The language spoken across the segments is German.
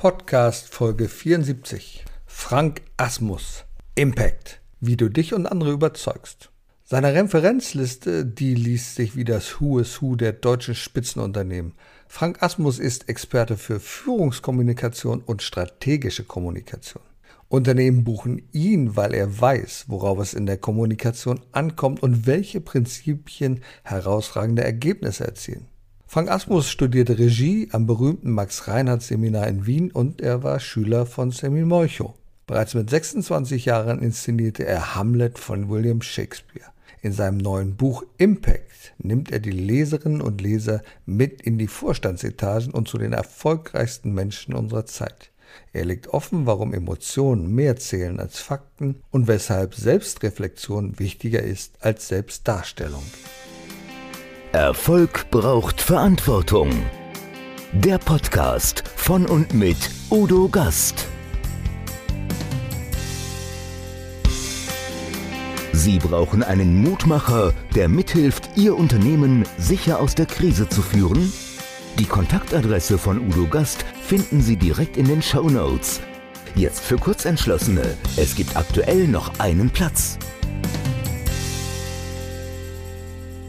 Podcast Folge 74. Frank Asmus. Impact. Wie du dich und andere überzeugst. Seine Referenzliste, die liest sich wie das Who is Who der deutschen Spitzenunternehmen. Frank Asmus ist Experte für Führungskommunikation und strategische Kommunikation. Unternehmen buchen ihn, weil er weiß, worauf es in der Kommunikation ankommt und welche Prinzipien herausragende Ergebnisse erzielen. Frank Asmus studierte Regie am berühmten Max-Reinhardt-Seminar in Wien und er war Schüler von Sammy Molcho. Bereits mit 26 Jahren inszenierte er Hamlet von William Shakespeare. In seinem neuen Buch Impact nimmt er die Leserinnen und Leser mit in die Vorstandsetagen und zu den erfolgreichsten Menschen unserer Zeit. Er legt offen, warum Emotionen mehr zählen als Fakten und weshalb Selbstreflexion wichtiger ist als Selbstdarstellung. Erfolg braucht Verantwortung. Der Podcast von und mit Udo Gast. Sie brauchen einen Mutmacher, der mithilft, Ihr Unternehmen sicher aus der Krise zu führen? Die Kontaktadresse von Udo Gast finden Sie direkt in den Show Notes. Jetzt für Kurzentschlossene. Es gibt aktuell noch einen Platz.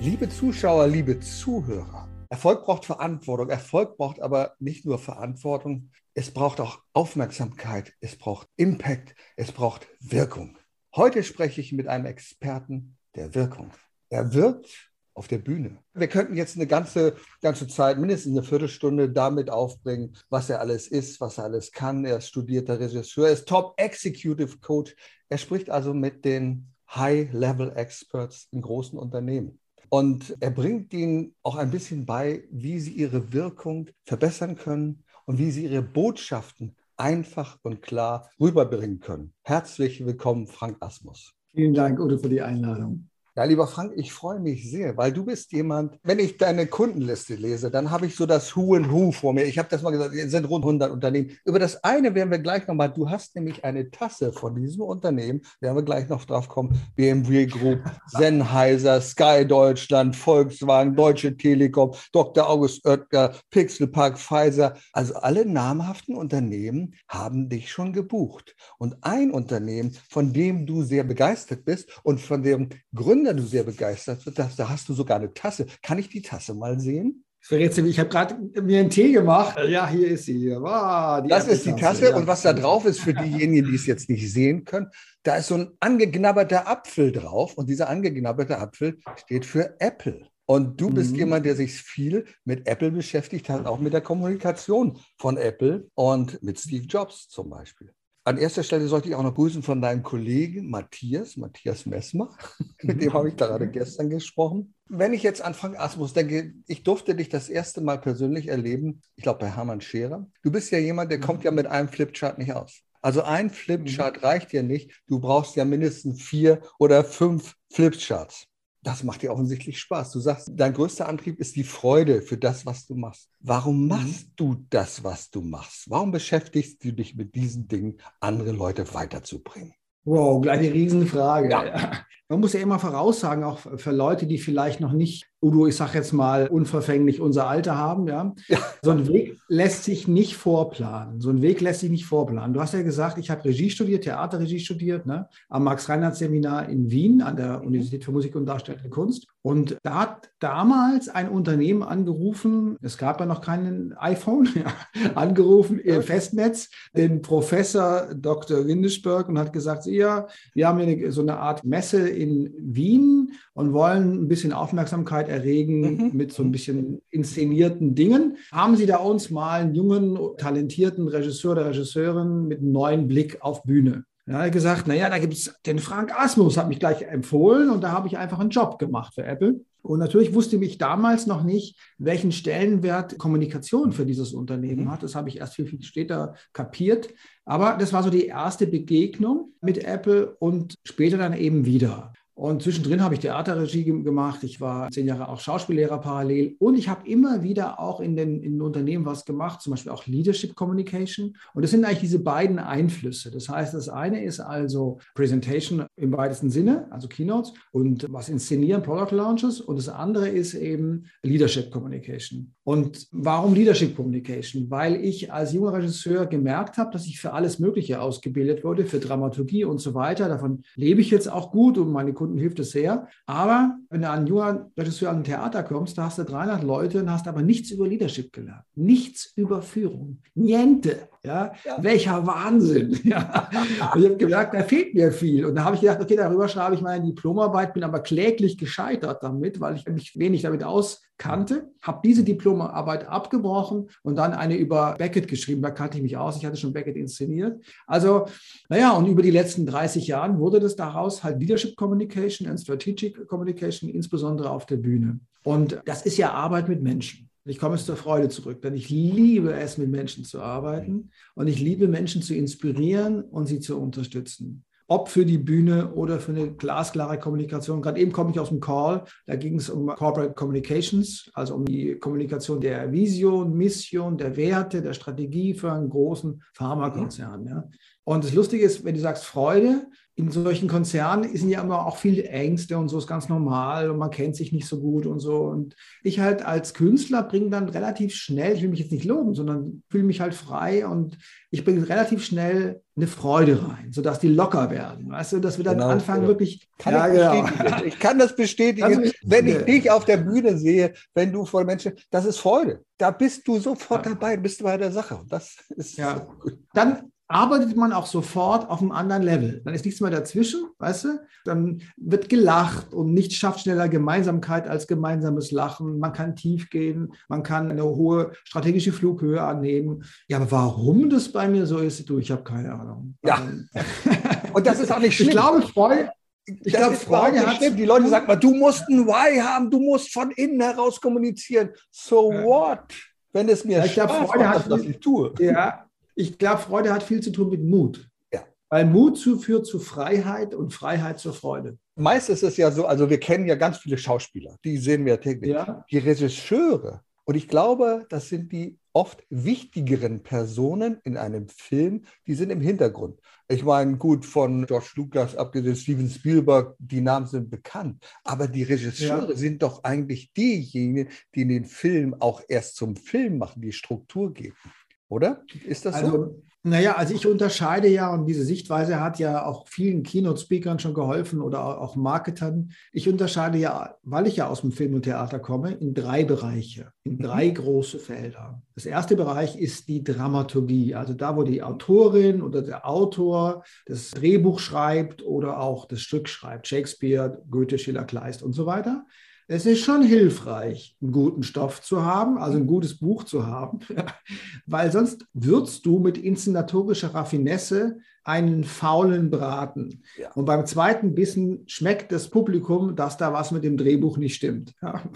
Liebe Zuschauer, liebe Zuhörer, Erfolg braucht Verantwortung. Erfolg braucht aber nicht nur Verantwortung, es braucht auch Aufmerksamkeit, es braucht Impact, es braucht Wirkung. Heute spreche ich mit einem Experten der Wirkung. Er wirkt auf der Bühne. Wir könnten jetzt eine ganze, ganze Zeit, mindestens eine Viertelstunde damit aufbringen, was er alles ist, was er alles kann. Er ist studierter Regisseur, er ist Top Executive Coach. Er spricht also mit den High-Level-Experts in großen Unternehmen. Und er bringt ihnen auch ein bisschen bei, wie sie ihre Wirkung verbessern können und wie sie ihre Botschaften einfach und klar rüberbringen können. Herzlich willkommen, Frank Asmus. Vielen Dank, Udo, für die Einladung. Ja, lieber Frank, ich freue mich sehr, weil du bist jemand, wenn ich deine Kundenliste lese, dann habe ich so das Who and Who vor mir. Ich habe das mal gesagt, es sind rund 100 Unternehmen. Über das eine werden wir gleich nochmal, du hast nämlich eine Tasse von diesem Unternehmen, werden wir gleich noch drauf kommen, BMW Group, Sennheiser, Sky Deutschland, Volkswagen, Deutsche Telekom, Dr. August Oetker, Pixelpark, Pfizer. Also alle namhaften Unternehmen haben dich schon gebucht. Und ein Unternehmen, von dem du sehr begeistert bist und von dem Gründer Gründer du sehr begeistert bist. Da hast du sogar eine Tasse. Kann ich die Tasse mal sehen? Ich habe gerade mir einen Tee gemacht. Ja, hier ist sie. Wow, das ist die Tasse. Ja. Und was da drauf ist, für diejenigen, die es jetzt nicht sehen können, da ist so ein angeknabberter Apfel drauf. Und dieser angeknabberte Apfel steht für Apple. Und du bist mhm. jemand, der sich viel mit Apple beschäftigt hat, auch mit der Kommunikation von Apple und mit Steve Jobs zum Beispiel. An erster Stelle sollte ich auch noch grüßen von deinem Kollegen Matthias, Matthias Messmer. Mit dem habe ich gerade gestern gesprochen. Wenn ich jetzt an Frank Asmus denke, ich durfte dich das erste Mal persönlich erleben, ich glaube bei Hermann Scherer. Du bist ja jemand, der kommt ja mit einem Flipchart nicht aus. Also ein Flipchart mhm. reicht dir nicht. Du brauchst ja mindestens vier oder fünf Flipcharts das macht dir offensichtlich Spaß. Du sagst, dein größter Antrieb ist die Freude für das, was du machst. Warum mhm. machst du das, was du machst? Warum beschäftigst du dich mit diesen Dingen, andere Leute weiterzubringen? Wow, gleich eine Riesenfrage. Ja. Man muss ja immer voraussagen, auch für Leute, die vielleicht noch nicht Udo, ich sage jetzt mal, unverfänglich unser Alter haben, ja? ja? So ein Weg lässt sich nicht vorplanen. So ein Weg lässt sich nicht vorplanen. Du hast ja gesagt, ich habe Regie studiert, Theaterregie studiert, ne? am Max-Reinhardt-Seminar in Wien an der Universität für Musik und Darstellende Kunst. Und da hat damals ein Unternehmen angerufen, es gab ja noch keinen iPhone, ja, angerufen, ihr Festnetz, den Professor Dr. Windesberg und hat gesagt, ja, wir haben hier so eine Art Messe in Wien und wollen ein bisschen Aufmerksamkeit erregen mhm. mit so ein bisschen inszenierten Dingen. Haben Sie da uns mal einen jungen, talentierten Regisseur oder Regisseurin mit einem neuen Blick auf Bühne? Da hat er gesagt, naja, da gibt es den Frank Asmus, hat mich gleich empfohlen und da habe ich einfach einen Job gemacht für Apple. Und natürlich wusste ich damals noch nicht, welchen Stellenwert Kommunikation für dieses Unternehmen mhm. hat. Das habe ich erst viel, viel später kapiert. Aber das war so die erste Begegnung mit Apple und später dann eben wieder. Und zwischendrin habe ich Theaterregie gemacht. Ich war zehn Jahre auch Schauspiellehrer parallel. Und ich habe immer wieder auch in den, in den Unternehmen was gemacht, zum Beispiel auch Leadership Communication. Und das sind eigentlich diese beiden Einflüsse. Das heißt, das eine ist also Presentation im weitesten Sinne, also Keynotes und was inszenieren, Product Launches. Und das andere ist eben Leadership Communication. Und warum Leadership Communication? Weil ich als junger Regisseur gemerkt habe, dass ich für alles Mögliche ausgebildet wurde, für Dramaturgie und so weiter. Davon lebe ich jetzt auch gut und meine Kunden hilft es sehr. Aber wenn du als junger Regisseur an ein Theater kommst, da hast du 300 Leute und hast aber nichts über Leadership gelernt. Nichts über Führung. Niente. Ja? ja. Welcher Wahnsinn. Ja. Und ich habe gemerkt, da fehlt mir viel. Und da habe ich gedacht, okay, darüber schreibe ich meine Diplomarbeit, bin aber kläglich gescheitert damit, weil ich mich wenig damit auskannte. Habe diese Diplomarbeit abgebrochen und dann eine über Beckett geschrieben. Da kannte ich mich aus. Ich hatte schon Beckett inszeniert. Also, naja, und über die letzten 30 Jahre wurde das daraus halt Leadership Communication und Strategic Communication, insbesondere auf der Bühne. Und das ist ja Arbeit mit Menschen. Ich komme zur Freude zurück, denn ich liebe es, mit Menschen zu arbeiten und ich liebe Menschen zu inspirieren und sie zu unterstützen. Ob für die Bühne oder für eine glasklare Kommunikation. Gerade eben komme ich aus dem Call, da ging es um Corporate Communications, also um die Kommunikation der Vision, Mission, der Werte, der Strategie für einen großen Pharmakonzern. Ja. Und das Lustige ist, wenn du sagst Freude, in solchen Konzernen sind ja immer auch viele Ängste und so ist ganz normal und man kennt sich nicht so gut und so. Und ich halt als Künstler bringe dann relativ schnell, ich will mich jetzt nicht loben, sondern fühle mich halt frei und ich bringe relativ schnell eine Freude rein, sodass die locker werden. Weißt du, dass wir dann genau, anfangen, ja. wirklich. Kann ja, ich, genau. ich kann das bestätigen, also, wenn ich dich auf der Bühne sehe, wenn du vor Menschen, das ist Freude. Da bist du sofort ja. dabei, bist du bei der Sache. Das ist ja. So dann arbeitet man auch sofort auf einem anderen Level. Dann ist nichts mehr dazwischen, weißt du? Dann wird gelacht und nichts schafft schneller Gemeinsamkeit als gemeinsames Lachen. Man kann tief gehen, man kann eine hohe strategische Flughöhe annehmen. Ja, aber warum das bei mir so ist, du, ich habe keine Ahnung. Ja. Ähm, und das ist auch nicht schlimm. Ich glaube, Freude, ich glaube, Freude hat. Schlimm. Die Leute sagen mal, du musst ein Why haben, du musst von innen heraus kommunizieren. So ja. what? Wenn es mir ja, ich glaube, Freude hat, was ich tue. Ja, ich glaube, Freude hat viel zu tun mit Mut. Ja. Weil Mut führt zu Freiheit und Freiheit zur Freude. Meist ist es ja so, also wir kennen ja ganz viele Schauspieler, die sehen wir täglich. Ja. Die Regisseure, und ich glaube, das sind die oft wichtigeren Personen in einem Film, die sind im Hintergrund. Ich meine, gut, von George Lucas, abgesehen Steven Spielberg, die Namen sind bekannt. Aber die Regisseure ja. sind doch eigentlich diejenigen, die den Film auch erst zum Film machen, die Struktur geben. Oder? Ist das also, so? Naja, also ich unterscheide ja, und diese Sichtweise hat ja auch vielen Keynote-Speakern schon geholfen oder auch Marketern. Ich unterscheide ja, weil ich ja aus dem Film und Theater komme, in drei Bereiche, in mhm. drei große Felder. Das erste Bereich ist die Dramaturgie, also da, wo die Autorin oder der Autor das Drehbuch schreibt oder auch das Stück schreibt, Shakespeare, Goethe, Schiller, Kleist und so weiter es ist schon hilfreich, einen guten Stoff zu haben, also ein gutes Buch zu haben, weil sonst würzt du mit inszenatorischer Raffinesse einen faulen Braten. Ja. Und beim zweiten Bissen schmeckt das Publikum, dass da was mit dem Drehbuch nicht stimmt. Ja.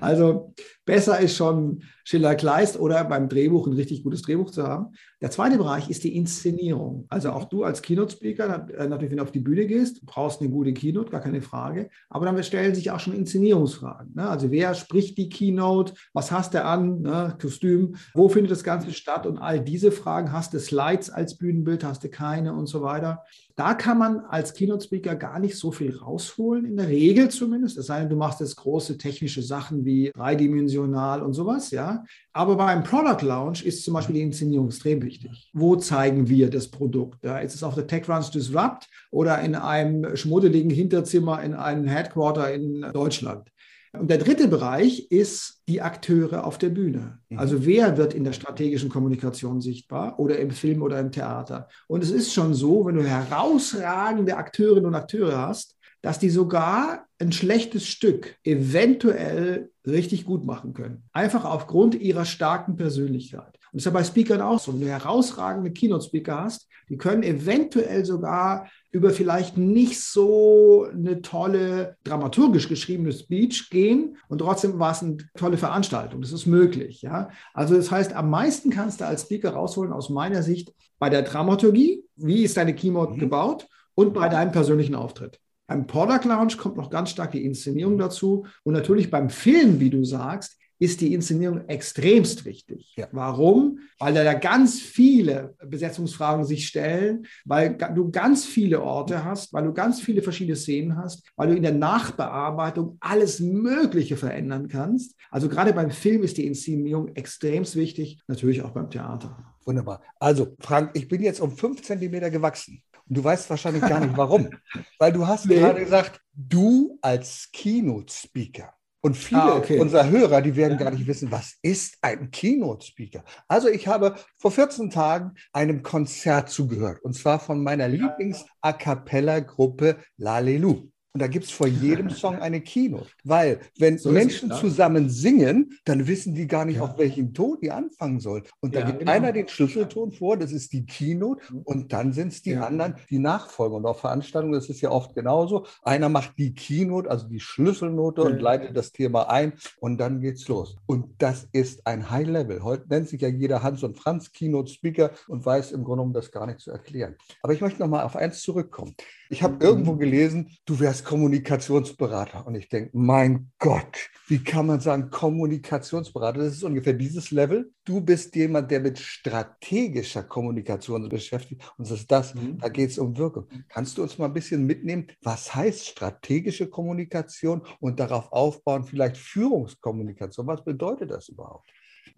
Also besser ist schon Schiller Kleist oder beim Drehbuch ein richtig gutes Drehbuch zu haben. Der zweite Bereich ist die Inszenierung. Also auch du als Keynote-Speaker, äh, natürlich, wenn du auf die Bühne gehst, brauchst eine gute Keynote, gar keine Frage. Aber dann stellen sich auch schon Inszenierungsfragen. Ne? Also wer spricht die Keynote? Was hast du an? Ne? Kostüm? Wo findet das Ganze statt? Und all diese Fragen. Hast du Slides als Bühnenbild? Hast du keine? Und so weiter. Da kann man als Keynote-Speaker gar nicht so viel rausholen, in der Regel zumindest. Es sei denn, du machst jetzt große technische Sachen wie dreidimensional und sowas, ja. Aber beim Product Launch ist zum Beispiel die Inszenierung extrem wichtig. Wo zeigen wir das Produkt? Ja, ist es auf der Tech Runs Disrupt oder in einem schmuddeligen Hinterzimmer in einem Headquarter in Deutschland? Und der dritte Bereich ist die Akteure auf der Bühne. Mhm. Also wer wird in der strategischen Kommunikation sichtbar oder im Film oder im Theater? Und es ist schon so, wenn du herausragende Akteurinnen und Akteure hast, dass die sogar ein schlechtes Stück eventuell richtig gut machen können. Einfach aufgrund ihrer starken Persönlichkeit. Und das ist ja bei Speakern auch so. Wenn du herausragende Keynote-Speaker hast, die können eventuell sogar über vielleicht nicht so eine tolle, dramaturgisch geschriebene Speech gehen und trotzdem war es eine tolle Veranstaltung. Das ist möglich. Ja? Also das heißt, am meisten kannst du als Speaker rausholen, aus meiner Sicht, bei der Dramaturgie, wie ist deine Keynote mhm. gebaut und bei deinem persönlichen Auftritt. Beim Product Launch kommt noch ganz stark die Inszenierung dazu und natürlich beim Film, wie du sagst, ist die Inszenierung extremst wichtig. Ja. Warum? Weil da ganz viele Besetzungsfragen sich stellen, weil du ganz viele Orte hast, weil du ganz viele verschiedene Szenen hast, weil du in der Nachbearbeitung alles Mögliche verändern kannst. Also gerade beim Film ist die Inszenierung extremst wichtig, natürlich auch beim Theater. Wunderbar. Also, Frank, ich bin jetzt um fünf Zentimeter gewachsen. Und du weißt wahrscheinlich gar nicht warum. Weil du hast nee. gerade gesagt, du als Keynote-Speaker. Und viele ah, okay. unserer Hörer, die werden ja. gar nicht wissen, was ist ein Keynote-Speaker? Also ich habe vor 14 Tagen einem Konzert zugehört. Und zwar von meiner Lieblings-A Cappella-Gruppe Lalelu. Und da gibt es vor jedem Song eine Keynote. Weil, wenn so Menschen zusammen singen, dann wissen die gar nicht, ja. auf welchen Ton die anfangen sollen. Und da ja, gibt genau. einer den Schlüsselton vor, das ist die Keynote. Mhm. Und dann sind es die ja. anderen, die nachfolgen. Und auf Veranstaltungen ist es ja oft genauso. Einer macht die Keynote, also die Schlüsselnote und leitet das Thema ein. Und dann geht's los. Und das ist ein High Level. Heute nennt sich ja jeder Hans und Franz Keynote Speaker und weiß im Grunde genommen das gar nicht zu erklären. Aber ich möchte noch mal auf eins zurückkommen. Ich habe irgendwo gelesen, du wärst Kommunikationsberater. Und ich denke, mein Gott, wie kann man sagen Kommunikationsberater? Das ist ungefähr dieses Level. Du bist jemand, der mit strategischer Kommunikation beschäftigt. Und das ist das, mhm. da geht es um Wirkung. Kannst du uns mal ein bisschen mitnehmen, was heißt strategische Kommunikation und darauf aufbauen, vielleicht Führungskommunikation? Was bedeutet das überhaupt?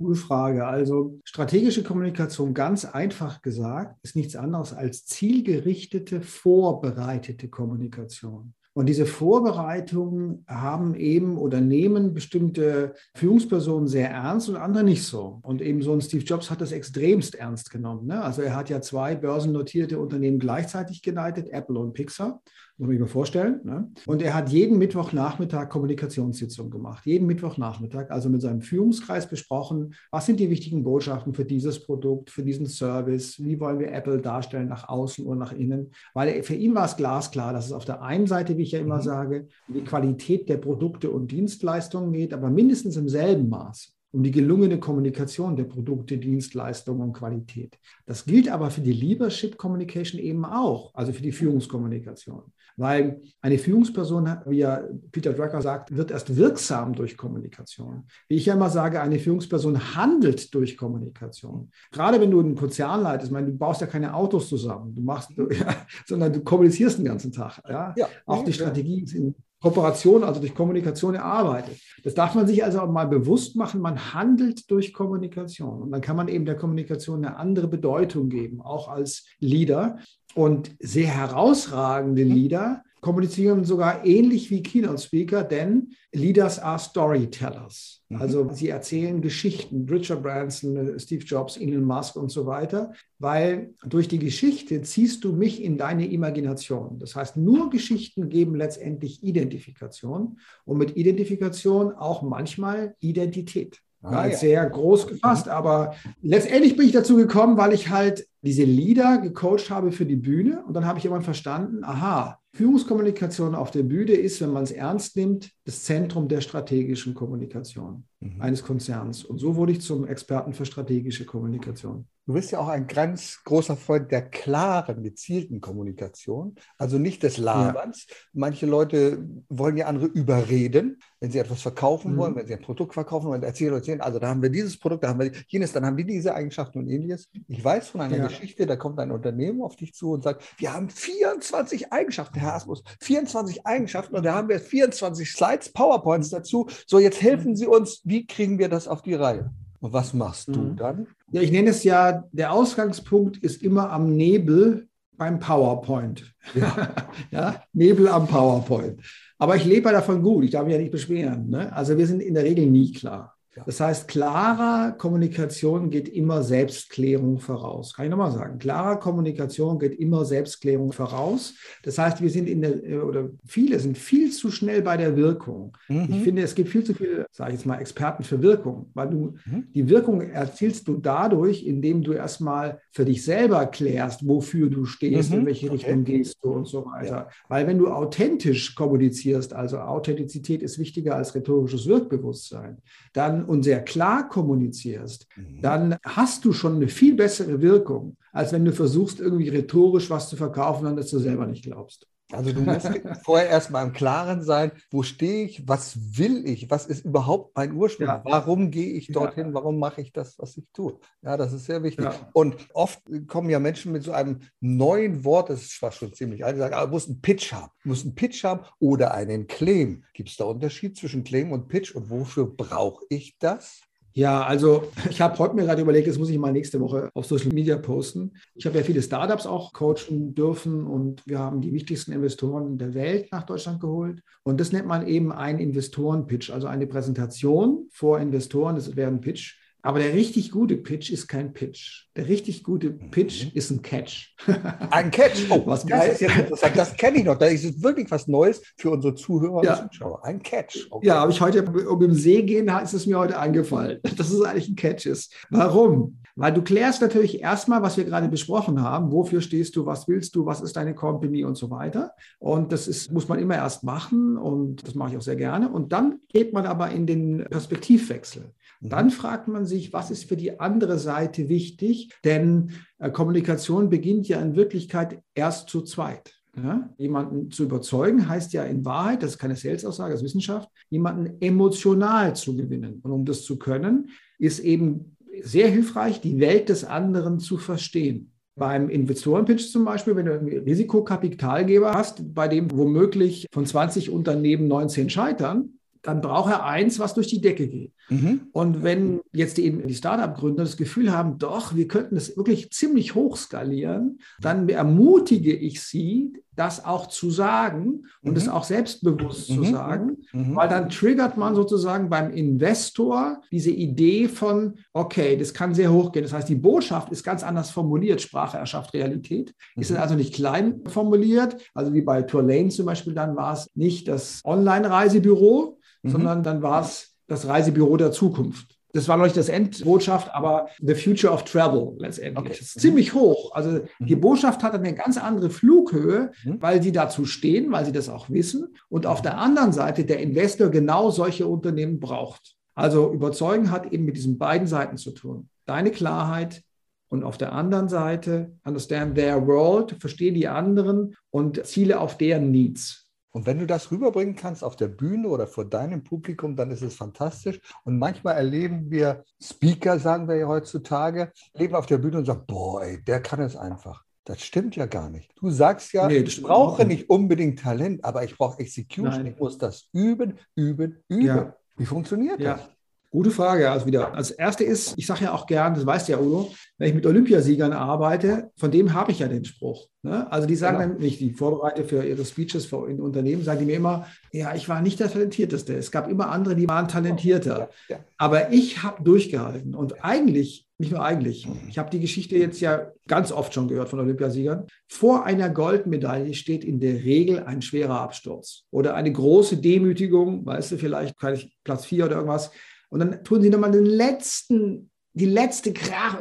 Gute Frage. Also strategische Kommunikation, ganz einfach gesagt, ist nichts anderes als zielgerichtete, vorbereitete Kommunikation. Und diese Vorbereitungen haben eben oder nehmen bestimmte Führungspersonen sehr ernst und andere nicht so. Und eben so ein Steve Jobs hat das extremst ernst genommen. Ne? Also er hat ja zwei börsennotierte Unternehmen gleichzeitig geleitet, Apple und Pixar. Muss man sich mal vorstellen. Ne? Und er hat jeden Mittwochnachmittag Kommunikationssitzungen gemacht. Jeden Mittwochnachmittag, also mit seinem Führungskreis besprochen, was sind die wichtigen Botschaften für dieses Produkt, für diesen Service, wie wollen wir Apple darstellen nach außen und nach innen. Weil für ihn war es glasklar, dass es auf der einen Seite, wie ich ja immer mhm. sage, um die Qualität der Produkte und Dienstleistungen geht, aber mindestens im selben Maß um die gelungene Kommunikation der Produkte, Dienstleistungen und Qualität. Das gilt aber für die Leadership Communication eben auch, also für die Führungskommunikation. Weil eine Führungsperson, wie ja Peter Drucker sagt, wird erst wirksam durch Kommunikation. Wie ich ja immer sage, eine Führungsperson handelt durch Kommunikation. Gerade wenn du einen Konzern leitest, ich meine, du baust ja keine Autos zusammen, du machst, ja, sondern du kommunizierst den ganzen Tag. Ja? ja auch die Strategie sind Kooperation, also durch Kommunikation erarbeitet. Das darf man sich also auch mal bewusst machen. Man handelt durch Kommunikation. Und dann kann man eben der Kommunikation eine andere Bedeutung geben, auch als Leader. Und sehr herausragende mhm. Leader kommunizieren sogar ähnlich wie Keynote Speaker, denn Leaders are Storytellers. Mhm. Also sie erzählen Geschichten, Richard Branson, Steve Jobs, Elon Musk und so weiter, weil durch die Geschichte ziehst du mich in deine Imagination. Das heißt, nur Geschichten geben letztendlich Identifikation und mit Identifikation auch manchmal Identität. Ah, ja. Sehr groß gefasst, mhm. aber letztendlich bin ich dazu gekommen, weil ich halt diese Lieder gecoacht habe für die Bühne und dann habe ich irgendwann verstanden, aha, Führungskommunikation auf der Bühne ist, wenn man es ernst nimmt, das Zentrum der strategischen Kommunikation mhm. eines Konzerns. Und so wurde ich zum Experten für strategische Kommunikation. Du bist ja auch ein ganz großer Freund der klaren, gezielten Kommunikation, also nicht des Laberns. Ja. Manche Leute wollen ja andere überreden, wenn sie etwas verkaufen mhm. wollen, wenn sie ein Produkt verkaufen wollen, erzählen, erzählen, also da haben wir dieses Produkt, da haben wir jenes, dann haben wir diese Eigenschaften und ähnliches. Ich weiß von einer ja. Geschichte, da kommt ein Unternehmen auf dich zu und sagt, wir haben 24 Eigenschaften, Herr Asmus, 24 Eigenschaften und da haben wir 24 Slides, PowerPoints dazu. So, jetzt helfen Sie uns, wie kriegen wir das auf die Reihe? Und was machst mhm. du dann? Ja, ich nenne es ja, der Ausgangspunkt ist immer am Nebel beim PowerPoint. Ja. ja, Nebel am PowerPoint. Aber ich lebe davon gut, ich darf mich ja nicht beschweren. Ne? Also wir sind in der Regel nie klar. Das heißt, klarer Kommunikation geht immer Selbstklärung voraus. Kann ich nochmal sagen? Klarer Kommunikation geht immer Selbstklärung voraus. Das heißt, wir sind in der, oder viele sind viel zu schnell bei der Wirkung. Mhm. Ich finde, es gibt viel zu viele, sage ich jetzt mal, Experten für Wirkung, weil du mhm. die Wirkung erzielst du dadurch, indem du erstmal für dich selber klärst, wofür du stehst, mhm. in welche Richtung okay. gehst du und so weiter. Ja. Weil wenn du authentisch kommunizierst, also Authentizität ist wichtiger als rhetorisches Wirkbewusstsein, dann und sehr klar kommunizierst, mhm. dann hast du schon eine viel bessere Wirkung, als wenn du versuchst, irgendwie rhetorisch was zu verkaufen, an das du selber nicht glaubst. Also du musst vorher erstmal im Klaren sein, wo stehe ich, was will ich, was ist überhaupt mein Ursprung, ja. warum gehe ich dorthin, ja. warum mache ich das, was ich tue. Ja, das ist sehr wichtig. Ja. Und oft kommen ja Menschen mit so einem neuen Wort, das ist zwar schon ziemlich alt, sagen, aber du musst einen Pitch haben, du musst einen Pitch haben oder einen Claim. Gibt es da Unterschied zwischen Claim und Pitch und wofür brauche ich das? Ja, also ich habe heute mir gerade überlegt, das muss ich mal nächste Woche auf Social Media posten. Ich habe ja viele Startups auch coachen dürfen und wir haben die wichtigsten Investoren der Welt nach Deutschland geholt. Und das nennt man eben einen Investoren-Pitch, also eine Präsentation vor Investoren. Das wäre ein Pitch. Aber der richtig gute Pitch ist kein Pitch. Der richtig gute Pitch mhm. ist ein Catch. Ein Catch? Oh, was das ist jetzt interessant. Das kenne ich noch. Da ist wirklich was Neues für unsere Zuhörer ja. und Zuschauer. Ein Catch. Okay. Ja, habe ich heute, um im See gehen, ist es mir heute eingefallen, dass es eigentlich ein Catch ist. Warum? Weil du klärst natürlich erstmal, was wir gerade besprochen haben. Wofür stehst du? Was willst du? Was ist deine Company und so weiter? Und das ist, muss man immer erst machen und das mache ich auch sehr gerne. Und dann geht man aber in den Perspektivwechsel. Dann mhm. fragt man sich, was ist für die andere Seite wichtig? Denn äh, Kommunikation beginnt ja in Wirklichkeit erst zu zweit. Ja? Jemanden zu überzeugen heißt ja in Wahrheit, das ist keine Sales-Aussage, das ist Wissenschaft, jemanden emotional zu gewinnen. Und um das zu können, ist eben sehr hilfreich, die Welt des anderen zu verstehen. Beim Investorenpitch zum Beispiel, wenn du einen Risikokapitalgeber hast, bei dem womöglich von 20 Unternehmen 19 scheitern, dann braucht er eins, was durch die Decke geht. Mhm. Und wenn jetzt die, die Startup-Gründer das Gefühl haben, doch, wir könnten das wirklich ziemlich hoch skalieren, dann ermutige ich sie, das auch zu sagen und es mhm. auch selbstbewusst mhm. zu sagen, mhm. weil dann triggert man sozusagen beim Investor diese Idee von, okay, das kann sehr hoch gehen. Das heißt, die Botschaft ist ganz anders formuliert. Sprache erschafft Realität. Ist mhm. also nicht klein formuliert. Also wie bei Tourlane zum Beispiel, dann war es nicht das Online-Reisebüro, sondern dann war es das Reisebüro der Zukunft. Das war noch nicht das Endbotschaft, aber the future of travel letztendlich. Okay. Das ist mhm. ziemlich hoch. Also mhm. die Botschaft hat eine ganz andere Flughöhe, mhm. weil sie dazu stehen, weil sie das auch wissen. Und auf der anderen Seite der Investor genau solche Unternehmen braucht. Also überzeugen hat eben mit diesen beiden Seiten zu tun. Deine Klarheit und auf der anderen Seite understand their world, verstehe die anderen und ziele auf deren Needs. Und wenn du das rüberbringen kannst auf der Bühne oder vor deinem Publikum, dann ist es fantastisch. Und manchmal erleben wir Speaker, sagen wir ja heutzutage, leben auf der Bühne und sagen, boah, ey, der kann es einfach. Das stimmt ja gar nicht. Du sagst ja, nee, ich brauche nicht unbedingt Talent, aber ich brauche Execution. Nein. Ich muss das üben, üben, üben. Ja. Wie funktioniert ja. das? Gute Frage. Also wieder. Als erste ist, ich sage ja auch gern, das weißt du ja, Udo, wenn ich mit Olympiasiegern arbeite, von dem habe ich ja den Spruch. Ne? Also die sagen genau. dann, wenn ich die vorbereite für ihre Speeches in Unternehmen, sagen die mir immer, ja, ich war nicht der Talentierteste. Es gab immer andere, die waren talentierter. Ja, ja. Aber ich habe durchgehalten. Und eigentlich, nicht nur eigentlich, ich habe die Geschichte jetzt ja ganz oft schon gehört von Olympiasiegern. Vor einer Goldmedaille steht in der Regel ein schwerer Absturz oder eine große Demütigung, weißt du, vielleicht Platz vier oder irgendwas. Und dann tun sie nochmal den letzten, die letzte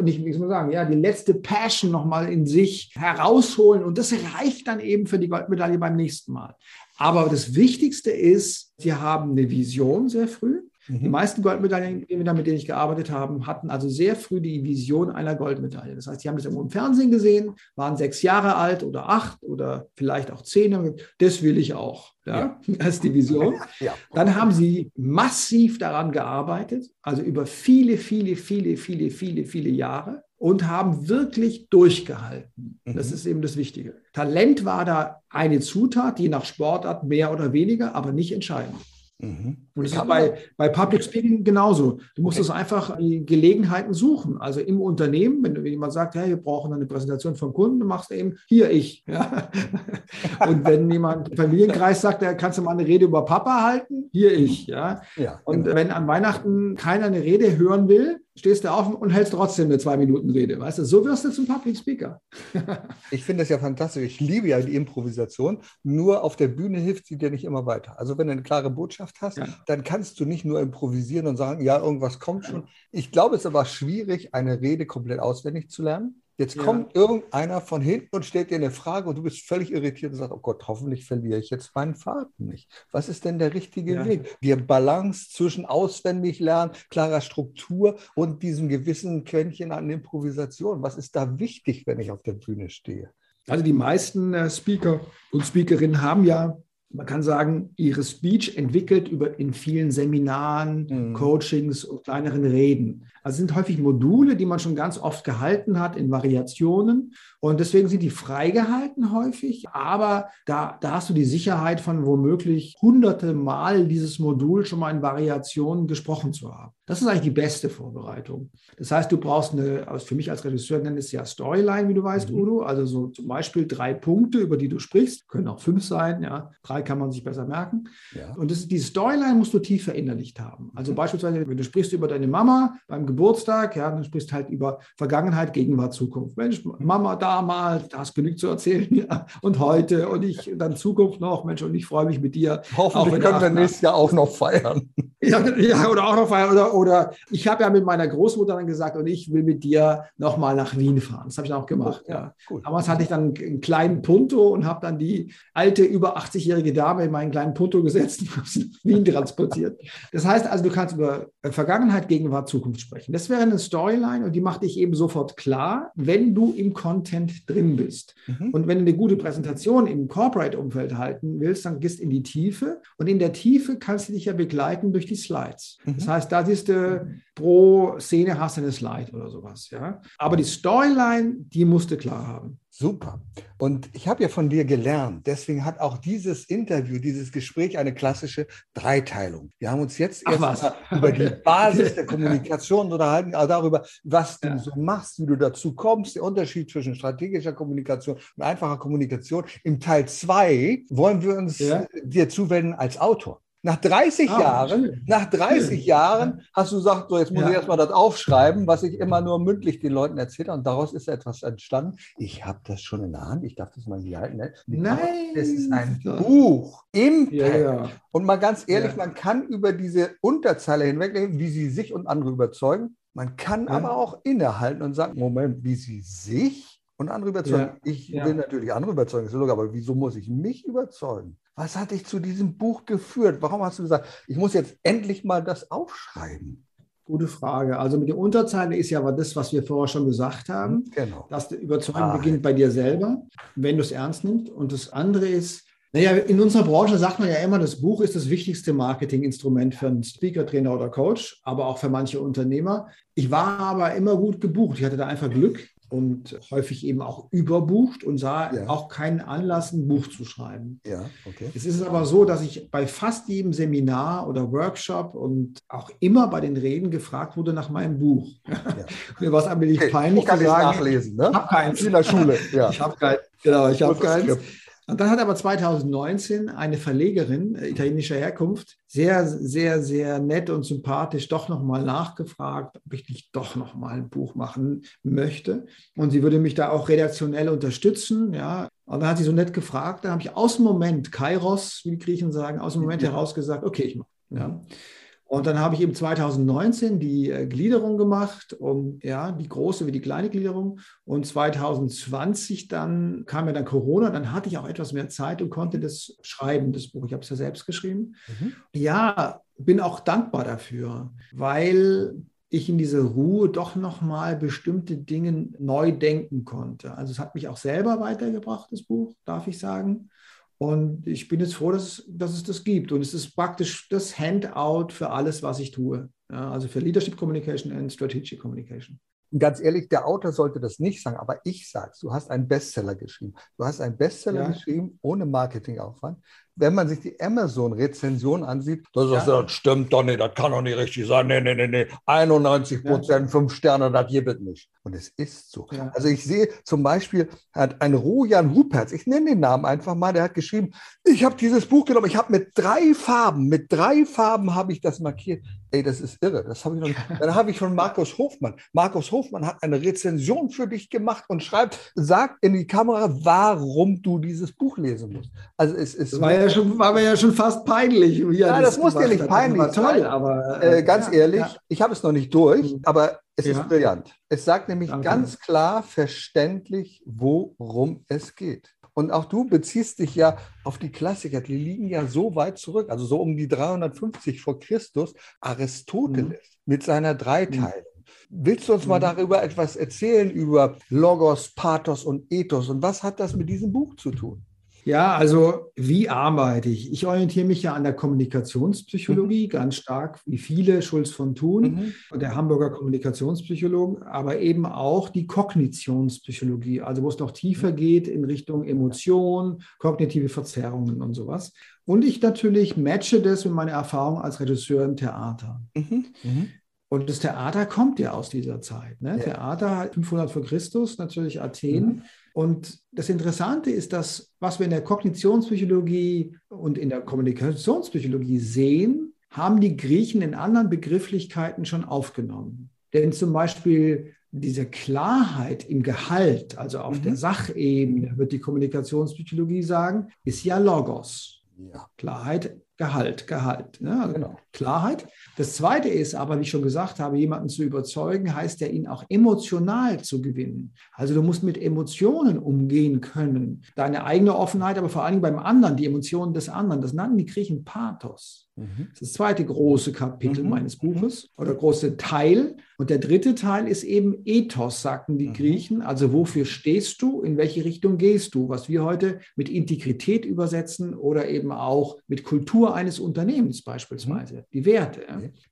nicht, wie soll man sagen, ja, die letzte Passion nochmal in sich herausholen. Und das reicht dann eben für die Goldmedaille beim nächsten Mal. Aber das Wichtigste ist, sie haben eine Vision sehr früh. Mhm. Die meisten Goldmedaillengewinner, mit denen ich gearbeitet habe, hatten also sehr früh die Vision einer Goldmedaille. Das heißt, die haben das irgendwo im Fernsehen gesehen, waren sechs Jahre alt oder acht oder vielleicht auch zehn. Gesagt, das will ich auch. Ja, ja. Das ist die Vision. Ja. Dann haben sie massiv daran gearbeitet, also über viele, viele, viele, viele, viele, viele Jahre und haben wirklich durchgehalten. Das mhm. ist eben das Wichtige. Talent war da eine Zutat, je nach Sportart mehr oder weniger, aber nicht entscheidend. Mhm. Und das ist bei, bei Public Speaking genauso. Du musst okay. es einfach die Gelegenheiten suchen. Also im Unternehmen, wenn, jemand sagt, hey, wir brauchen eine Präsentation vom Kunden, machst du eben hier ich. Ja? Und wenn jemand im Familienkreis sagt, da kannst du mal eine Rede über Papa halten, hier ich. Ja? ja und genau. wenn an Weihnachten keiner eine Rede hören will, stehst du auf und hältst trotzdem eine zwei Minuten Rede. Weißt du, so wirst du zum Public Speaker. ich finde das ja fantastisch. Ich liebe ja die Improvisation. Nur auf der Bühne hilft sie dir nicht immer weiter. Also wenn du eine klare Botschaft hast, ja. dann kannst du nicht nur improvisieren und sagen, ja, irgendwas kommt schon. Ich glaube, es ist aber schwierig, eine Rede komplett auswendig zu lernen. Jetzt ja. kommt irgendeiner von hinten und stellt dir eine Frage und du bist völlig irritiert und sagst, oh Gott, hoffentlich verliere ich jetzt meinen Faden nicht. Was ist denn der richtige ja. Weg? Die Balance zwischen auswendig lernen, klarer Struktur und diesem gewissen Quäntchen an Improvisation. Was ist da wichtig, wenn ich auf der Bühne stehe? Also die meisten äh, Speaker und Speakerinnen haben ja man kann sagen, ihre Speech entwickelt über in vielen Seminaren, mhm. Coachings und kleineren Reden. Also sind häufig Module, die man schon ganz oft gehalten hat in Variationen. Und deswegen sind die freigehalten häufig. Aber da, da hast du die Sicherheit von womöglich hunderte Mal dieses Modul schon mal in Variationen gesprochen zu haben. Das ist eigentlich die beste Vorbereitung. Das heißt, du brauchst eine, also für mich als Regisseur nennt es ja Storyline, wie du weißt, mhm. Udo. Also so zum Beispiel drei Punkte, über die du sprichst. Können auch fünf sein, ja. Drei kann man sich besser merken. Ja. Und das, die Storyline musst du tief verinnerlicht haben. Also mhm. beispielsweise, wenn du sprichst über deine Mama beim Geburtstag, ja, dann sprichst halt über Vergangenheit, Gegenwart, Zukunft. Mensch, Mama damals, da hast genug zu erzählen. Ja. Und heute und ich dann Zukunft noch, Mensch, und ich freue mich mit dir. Hoffentlich können wir nächstes Jahr auch noch feiern. Ja, ja, oder auch noch feiern. Oder, oder ich habe ja mit meiner Großmutter dann gesagt, und ich will mit dir nochmal nach Wien fahren. Das habe ich dann auch gemacht. Oh, ja. Cool. Damals hatte ich dann einen kleinen Punto und habe dann die alte, über 80-jährige Dame in meinen kleinen Punto gesetzt und habe sie nach Wien transportiert. Das heißt also, du kannst über Vergangenheit, Gegenwart, Zukunft sprechen. Das wäre eine Storyline und die macht dich eben sofort klar, wenn du im Content drin bist. Mhm. Und wenn du eine gute Präsentation im Corporate-Umfeld halten willst, dann gehst in die Tiefe. Und in der Tiefe kannst du dich ja begleiten durch die Slides. Mhm. Das heißt, da siehst du pro Szene hast du eine Slide oder sowas. Ja? Aber die Storyline, die musst du klar haben. Super. Und ich habe ja von dir gelernt, deswegen hat auch dieses Interview, dieses Gespräch eine klassische Dreiteilung. Wir haben uns jetzt erst über die Basis der Kommunikation unterhalten, also darüber, was du ja. so machst, wie du dazu kommst, der Unterschied zwischen strategischer Kommunikation und einfacher Kommunikation. Im Teil 2 wollen wir uns ja. dir zuwenden als Autor. Nach 30 ah, Jahren, schön. nach 30 Jahren hast du gesagt, so jetzt muss ja. ich erstmal das aufschreiben, was ich immer nur mündlich den Leuten erzähle. Und daraus ist etwas entstanden. Ich habe das schon in der Hand. Ich darf das mal hier halten. Ne? Nein. Es ist ein Buch. Impact. Ja, ja. Und mal ganz ehrlich, man kann über diese Unterzeile hinweglegen, wie sie sich und andere überzeugen. Man kann aber auch innehalten und sagen, Moment, wie sie sich und andere überzeugen. Ich will natürlich andere überzeugen, aber wieso muss ich mich überzeugen? Was hat dich zu diesem Buch geführt? Warum hast du gesagt, ich muss jetzt endlich mal das aufschreiben? Gute Frage. Also mit der Unterzeile ist ja aber das, was wir vorher schon gesagt haben, hm, genau. dass die Überzeugung ah. beginnt bei dir selber, wenn du es ernst nimmst. Und das andere ist, naja, in unserer Branche sagt man ja immer, das Buch ist das wichtigste Marketinginstrument für einen Speaker, Trainer oder Coach, aber auch für manche Unternehmer. Ich war aber immer gut gebucht. Ich hatte da einfach Glück und häufig eben auch überbucht und sah ja. auch keinen Anlass, ein Buch zu schreiben. Ja, okay. Es ist aber so, dass ich bei fast jedem Seminar oder Workshop und auch immer bei den Reden gefragt wurde nach meinem Buch. Ja. Mir war es eigentlich okay. peinlich zu sagen. Nachlesen, ne? Ich habe keins. In der Schule. Ja. Ich habe keins. Genau, ich habe keins. Und dann hat aber 2019 eine Verlegerin äh, italienischer Herkunft sehr, sehr, sehr nett und sympathisch doch nochmal nachgefragt, ob ich nicht doch nochmal ein Buch machen möchte. Und sie würde mich da auch redaktionell unterstützen. Ja. Und dann hat sie so nett gefragt, dann habe ich aus dem Moment, Kairos, wie die Griechen sagen, aus dem Moment heraus gesagt, okay, ich mache. Ja. Und dann habe ich eben 2019 die äh, Gliederung gemacht, und ja, die große wie die kleine Gliederung. Und 2020 dann kam ja dann Corona, dann hatte ich auch etwas mehr Zeit und konnte das schreiben, das Buch. Ich habe es ja selbst geschrieben. Mhm. Ja, bin auch dankbar dafür, weil ich in dieser Ruhe doch nochmal bestimmte Dinge neu denken konnte. Also es hat mich auch selber weitergebracht, das Buch, darf ich sagen. Und ich bin jetzt froh, dass, dass es das gibt. Und es ist praktisch das Handout für alles, was ich tue. Ja, also für Leadership Communication und Strategic Communication. Ganz ehrlich, der Autor sollte das nicht sagen, aber ich sage es. Du hast einen Bestseller geschrieben. Du hast einen Bestseller ja. geschrieben ohne Marketingaufwand wenn man sich die Amazon-Rezension ansieht, das, ja. das, stimmt doch nicht, das kann doch nicht richtig sein. Nee, nee, nee, nee. 91 Prozent, ja. fünf Sterne, das gibt es nicht. Und es ist so. Ja. Also ich sehe zum Beispiel, hat ein Rojan Hupertz, ich nenne den Namen einfach mal, der hat geschrieben, ich habe dieses Buch genommen, ich habe mit drei Farben, mit drei Farben habe ich das markiert. Ey, das ist irre. Das habe ich noch nicht. Dann habe ich von Markus Hofmann. Markus Hofmann hat eine Rezension für dich gemacht und schreibt, sagt in die Kamera, warum du dieses Buch lesen musst. Also es ist. Das war ja schon, war mir ja schon fast peinlich. Wie ja, das, das muss dir nicht peinlich sein. toll, aber äh, äh, ganz ja, ehrlich, ja. ich habe es noch nicht durch, mhm. aber es ist brillant. Es sagt nämlich Danke. ganz klar verständlich, worum es geht. Und auch du beziehst dich ja auf die Klassiker, die liegen ja so weit zurück, also so um die 350 vor Christus. Aristoteles mhm. mit seiner Dreiteilung. Mhm Willst du uns mal mhm. darüber etwas erzählen, über Logos, Pathos und Ethos? Und was hat das mit diesem Buch zu tun? Ja, also wie arbeite ich? Ich orientiere mich ja an der Kommunikationspsychologie mhm. ganz stark, wie viele Schulz von Thun mhm. der Hamburger Kommunikationspsychologen, aber eben auch die Kognitionspsychologie, also wo es noch tiefer geht in Richtung Emotion, kognitive Verzerrungen und sowas. Und ich natürlich matche das mit meiner Erfahrung als Regisseur im Theater. Mhm. Mhm. Und das Theater kommt ja aus dieser Zeit. Ne? Ja. Theater 500 vor Christus, natürlich Athen. Mhm. Und das Interessante ist, dass was wir in der Kognitionspsychologie und in der Kommunikationspsychologie sehen, haben die Griechen in anderen Begrifflichkeiten schon aufgenommen. Denn zum Beispiel diese Klarheit im Gehalt, also auf mhm. der Sachebene, wird die Kommunikationspsychologie sagen, ist ja Logos. Ja. Klarheit Gehalt, Gehalt. Ne? Also genau. Klarheit. Das Zweite ist aber, wie ich schon gesagt habe, jemanden zu überzeugen, heißt ja, ihn auch emotional zu gewinnen. Also du musst mit Emotionen umgehen können. Deine eigene Offenheit, aber vor allem beim anderen, die Emotionen des anderen. Das nannten die Griechen Pathos. Mhm. Das ist das zweite große Kapitel mhm. meines Buches oder große Teil. Und der dritte Teil ist eben Ethos, sagten die mhm. Griechen. Also wofür stehst du, in welche Richtung gehst du, was wir heute mit Integrität übersetzen oder eben auch mit Kultur eines Unternehmens beispielsweise. Mhm. Die Werte,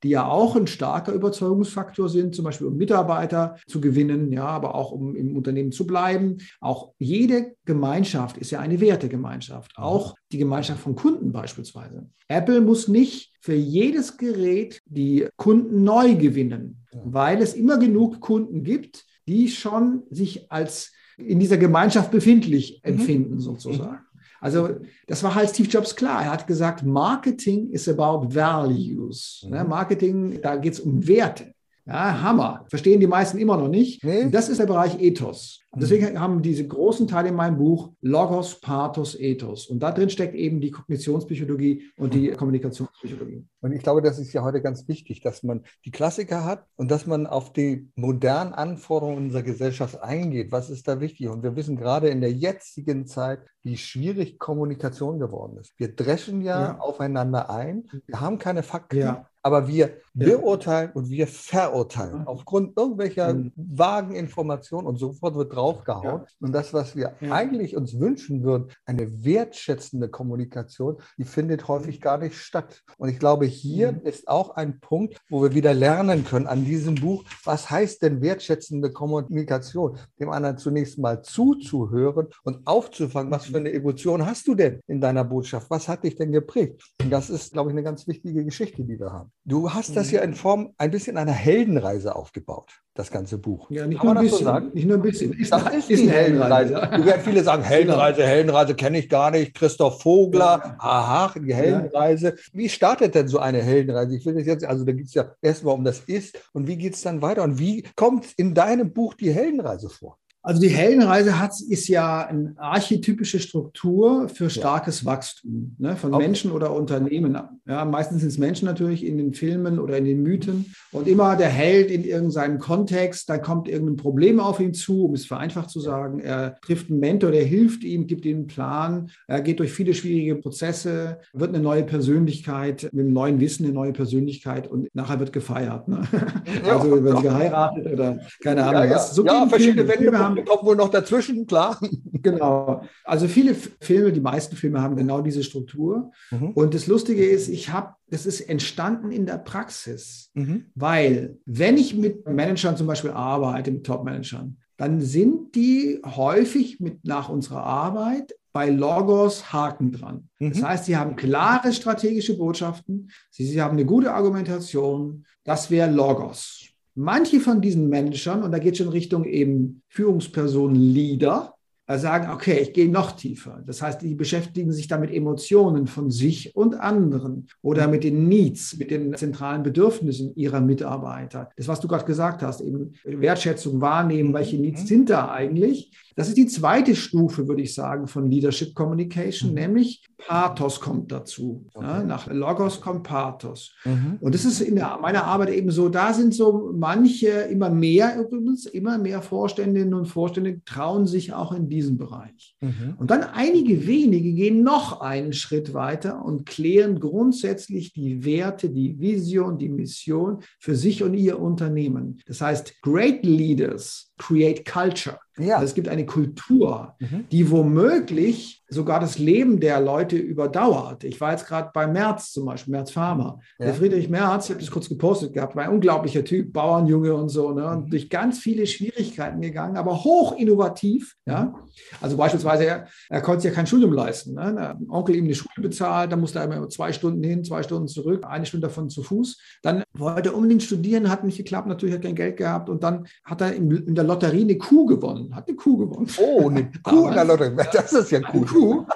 die ja auch ein starker Überzeugungsfaktor sind, zum Beispiel um Mitarbeiter zu gewinnen, ja, aber auch um im Unternehmen zu bleiben. Auch jede Gemeinschaft ist ja eine Wertegemeinschaft, mhm. auch die Gemeinschaft von Kunden beispielsweise. Apple muss nicht für jedes Gerät die Kunden neu gewinnen, weil es immer genug Kunden gibt, die schon sich als in dieser Gemeinschaft befindlich mhm. empfinden, mhm. sozusagen. Also das war halt Steve Jobs klar. Er hat gesagt, Marketing is about values. Ne, mhm. Marketing, da geht es um Werte. Ja, Hammer. Verstehen die meisten immer noch nicht. Nee. Das ist der Bereich Ethos. Und deswegen mhm. haben diese großen Teile in meinem Buch Logos, Pathos, Ethos. Und da drin steckt eben die Kognitionspsychologie und die mhm. Kommunikationspsychologie. Und ich glaube, das ist ja heute ganz wichtig, dass man die Klassiker hat und dass man auf die modernen Anforderungen unserer Gesellschaft eingeht. Was ist da wichtig? Und wir wissen gerade in der jetzigen Zeit, wie schwierig Kommunikation geworden ist. Wir dreschen ja, ja. aufeinander ein. Wir haben keine Fakten. Ja. Aber wir beurteilen und wir verurteilen aufgrund irgendwelcher mhm. vagen Informationen und sofort wird draufgehauen. Ja. Und das, was wir ja. eigentlich uns wünschen würden, eine wertschätzende Kommunikation, die findet häufig gar nicht statt. Und ich glaube, hier mhm. ist auch ein Punkt, wo wir wieder lernen können an diesem Buch, was heißt denn wertschätzende Kommunikation? Dem anderen zunächst mal zuzuhören und aufzufangen, was für eine Emotion hast du denn in deiner Botschaft? Was hat dich denn geprägt? Und das ist, glaube ich, eine ganz wichtige Geschichte, die wir haben. Du hast das ja in Form ein bisschen einer Heldenreise aufgebaut das ganze Buch. Ja, nicht Kann nur ein bisschen. So sagen? Nicht nur ein bisschen. Ist, das ist, ist die Heldenreise. Heldenreise. Du werden viele sagen, genau. Heldenreise, Heldenreise kenne ich gar nicht. Christoph Vogler, ja. aha, die Heldenreise. Wie startet denn so eine Heldenreise? Ich will das jetzt, also da geht es ja erstmal um das Ist und wie geht es dann weiter? Und wie kommt in deinem Buch die Heldenreise vor? Also die Heldenreise hat, ist ja eine archetypische Struktur für starkes ja. Wachstum ne, von okay. Menschen oder Unternehmen. Ja, meistens sind es Menschen natürlich in den Filmen oder in den Mythen. Und immer der Held in irgendeinem Kontext, da kommt irgendein Problem auf ihn zu, um es vereinfacht zu sagen. Er trifft einen Mentor, der hilft ihm, gibt ihm einen Plan. Er geht durch viele schwierige Prozesse, wird eine neue Persönlichkeit, mit einem neuen Wissen eine neue Persönlichkeit und nachher wird gefeiert. Ne? Ja, also wird geheiratet oder keine Ahnung. Ja, was. So ja, verschiedene Wände haben kommt wohl noch dazwischen, klar. Genau. Also viele Filme, die meisten Filme haben genau diese Struktur. Mhm. Und das Lustige ist, ich habe, das ist entstanden in der Praxis, mhm. weil wenn ich mit Managern zum Beispiel arbeite, mit Top-Managern, dann sind die häufig mit nach unserer Arbeit bei Logos Haken dran. Mhm. Das heißt, sie haben klare strategische Botschaften, sie, sie haben eine gute Argumentation. Das wäre Logos. Manche von diesen Managern, und da geht schon Richtung eben Führungspersonen, Leader, sagen, okay, ich gehe noch tiefer. Das heißt, die beschäftigen sich da mit Emotionen von sich und anderen oder mit den Needs, mit den zentralen Bedürfnissen ihrer Mitarbeiter. Das, was du gerade gesagt hast, eben Wertschätzung wahrnehmen, welche Needs mhm. sind da eigentlich. Das ist die zweite Stufe, würde ich sagen, von Leadership Communication, mhm. nämlich Pathos kommt dazu. Okay. Ja, nach Logos kommt Pathos. Mhm. Und das ist in der, meiner Arbeit eben so, da sind so manche, immer mehr übrigens, immer mehr Vorständinnen und Vorstände trauen sich auch in diesem Bereich. Mhm. Und dann einige wenige gehen noch einen Schritt weiter und klären grundsätzlich die Werte, die Vision, die Mission für sich und ihr Unternehmen. Das heißt, Great Leaders create culture. Ja. Also es gibt eine Kultur, mhm. die womöglich sogar das Leben der Leute überdauert. Ich war jetzt gerade bei Merz zum Beispiel, Merz Farmer. Ja. Der Friedrich Merz, ich habe das kurz gepostet gehabt, war ein unglaublicher Typ, Bauernjunge und so, ne? und mhm. durch ganz viele Schwierigkeiten gegangen, aber hoch innovativ. Ja? Mhm. Also beispielsweise, er, er konnte sich ja kein Studium leisten. Ne? Der Onkel ihm eine Schule bezahlt, dann musste er immer zwei Stunden hin, zwei Stunden zurück, eine Stunde davon zu Fuß. Dann wollte er unbedingt studieren, hat nicht geklappt, natürlich hat kein Geld gehabt und dann hat er in der Lotterie eine Kuh gewonnen, hat eine Kuh gewonnen. Oh, eine Kuh in der Lotterie, das ist ja cool. Kuh.